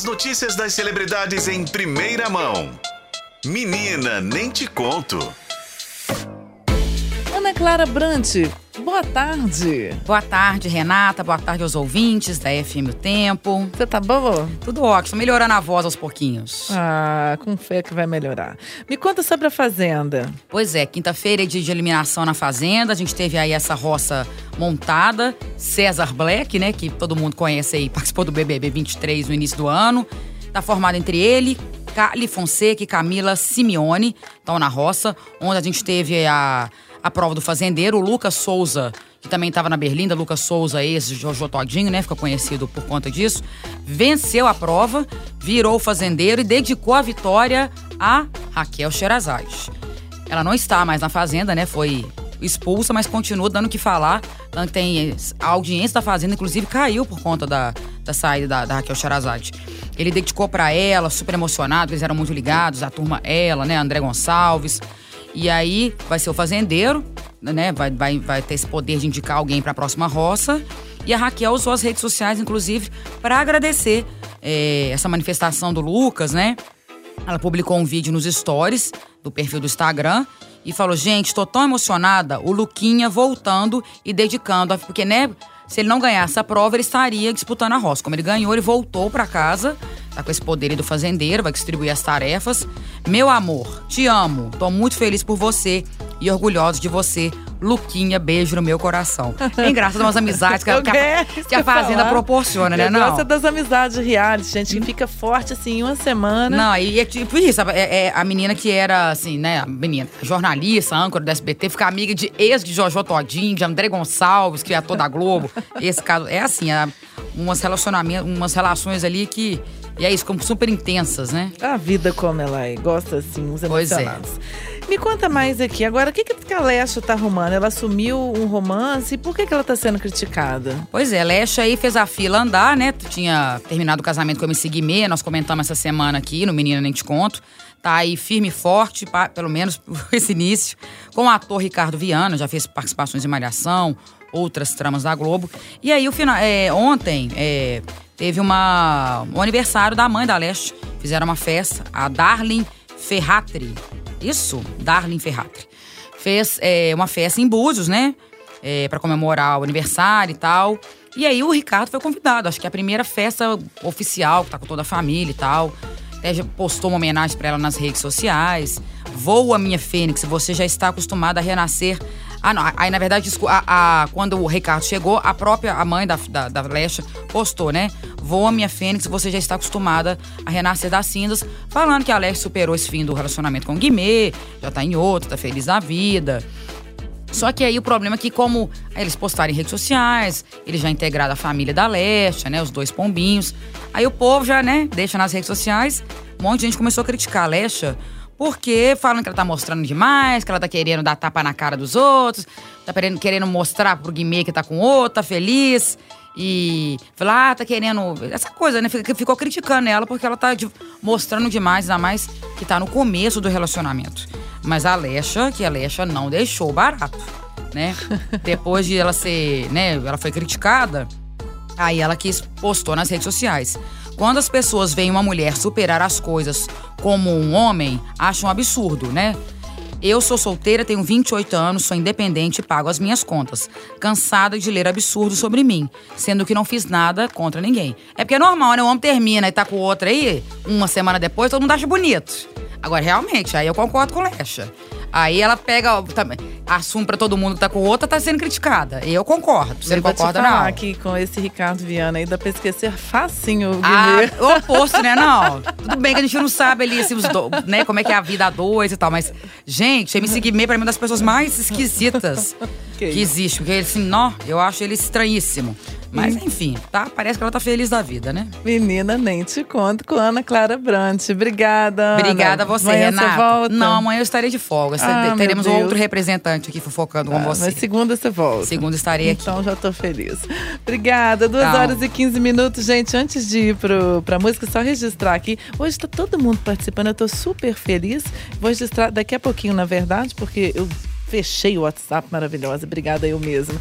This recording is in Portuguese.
As notícias das celebridades em primeira mão. Menina, nem te conto. Clara Brant, boa tarde. Boa tarde, Renata. Boa tarde aos ouvintes da FM O Tempo. Você tá boa? Tudo ótimo, melhorando a voz aos pouquinhos. Ah, com fé que vai melhorar. Me conta sobre a Fazenda. Pois é, quinta-feira é dia de eliminação na Fazenda. A gente teve aí essa roça montada. César Black, né, que todo mundo conhece aí, participou do BBB 23 no início do ano. Tá formado entre ele, Cali Fonseca e Camila Simeone, estão na roça, onde a gente teve a a prova do fazendeiro. O Lucas Souza, que também estava na Berlinda, Lucas Souza, ex-Jojo Todinho, né? Fica conhecido por conta disso. Venceu a prova, virou fazendeiro e dedicou a vitória a Raquel Sherazade. Ela não está mais na fazenda, né? Foi expulsa, mas continua dando o que falar. Tanto que tem a audiência da Fazenda, inclusive, caiu por conta da, da saída da, da Raquel Sherazade. Ele dedicou para ela, super emocionado, eles eram muito ligados, a turma, ela, né, André Gonçalves. E aí vai ser o fazendeiro, né? Vai, vai, vai ter esse poder de indicar alguém para a próxima roça. E a Raquel usou as redes sociais, inclusive, para agradecer é, essa manifestação do Lucas, né? Ela publicou um vídeo nos stories do perfil do Instagram e falou: Gente, tô tão emocionada, o Luquinha voltando e dedicando, porque, né? Se ele não ganhasse a prova, ele estaria disputando a roça. Como ele ganhou, ele voltou para casa, tá com esse poder do fazendeiro, vai distribuir as tarefas. Meu amor, te amo, tô muito feliz por você e orgulhoso de você. Luquinha, beijo no meu coração. Tem graça umas amizades que, a, que a, que a Fazenda falar. proporciona, né? Não. Gosta das amizades reais, gente, que fica forte assim em uma semana. Não, e é tipo isso. É, é, a menina que era, assim, né? A menina, jornalista, âncora do SBT, fica amiga de ex de Jojo Todinho, de André Gonçalves, que é ator da Globo. Esse caso, é assim, é, umas umas relações ali que. E é isso, como super intensas, né? A vida como ela é, gosta assim, uns emocionados. Pois é. Me conta mais aqui. Agora, o que, que a Lesha tá arrumando? Ela assumiu um romance por que, que ela tá sendo criticada? Pois é, Lesha aí fez a fila andar, né? Tinha terminado o casamento com a MC Guimê, nós comentamos essa semana aqui no Menina Nem Te Conto. Tá aí firme e forte, pelo menos esse início, com o ator Ricardo Viana, já fez participações em Malhação, outras tramas da Globo. E aí, o final, é, ontem, é, teve uma, um aniversário da mãe da Leste. Fizeram uma festa, a Darlene Ferratri. Isso, Darlene Ferratri. Fez é, uma festa em Búzios, né? É, para comemorar o aniversário e tal. E aí o Ricardo foi convidado. Acho que é a primeira festa oficial, que tá com toda a família e tal. Até já postou uma homenagem para ela nas redes sociais. Voa, minha Fênix, você já está acostumada a renascer ah, não. Aí, na verdade, a, a, quando o Ricardo chegou, a própria a mãe da, da, da Lesha postou, né? Voa, minha Fênix, você já está acostumada a renascer das cinzas, falando que a Lesha superou esse fim do relacionamento com o Guimê, já tá em outro, tá feliz da vida. Só que aí o problema é que, como eles postaram em redes sociais, eles já integraram a família da Leste, né? Os dois pombinhos. Aí o povo já, né, deixa nas redes sociais. Um monte de gente começou a criticar a Lesha porque falam que ela tá mostrando demais, que ela tá querendo dar tapa na cara dos outros, tá querendo, mostrar pro Guimê que tá com outro, tá feliz. E falar, ah, tá querendo. Essa coisa, né? Ficou criticando ela porque ela tá de, mostrando demais, ainda mais que tá no começo do relacionamento. Mas a Alexa, que a Alexa não deixou barato, né? Depois de ela ser, né? Ela foi criticada, aí ela quis, postou nas redes sociais. Quando as pessoas veem uma mulher superar as coisas como um homem, acham um absurdo, né? Eu sou solteira, tenho 28 anos, sou independente e pago as minhas contas. Cansada de ler absurdos sobre mim, sendo que não fiz nada contra ninguém. É porque é normal, né? O homem termina e tá com outra aí, uma semana depois, todo mundo acha bonito. Agora, realmente, aí eu concordo com Lecha. Aí ela pega, assume pra todo mundo que tá com outra, tá sendo criticada. Eu concordo. Você não concorda, não? aqui com esse Ricardo Viana aí, dá pra esquecer facinho o ah, o oposto, né? Não. Tudo bem que a gente não sabe ali os do, né, como é que é a vida a dois e tal, mas, gente, MC Guimê pra mim é uma das pessoas mais esquisitas que, que existe. Porque, assim, não, eu acho ele estranhíssimo. Mas enfim, tá? Parece que ela tá feliz da vida, né? Menina, nem te conto com Ana Clara Brant. Obrigada. Ana. Obrigada a você, amanhã Renata. Você volta? Não, amanhã eu estarei de folga. Ah, Teremos outro representante aqui fofocando ah, com você. Mas segunda você volta. Segunda estarei aqui. Então já tô feliz. Obrigada. Duas Calma. horas e 15 minutos, gente. Antes de ir pro, pra música, só registrar aqui. Hoje tá todo mundo participando. Eu tô super feliz. Vou registrar daqui a pouquinho, na verdade, porque eu fechei o WhatsApp maravilhosa. Obrigada eu mesma.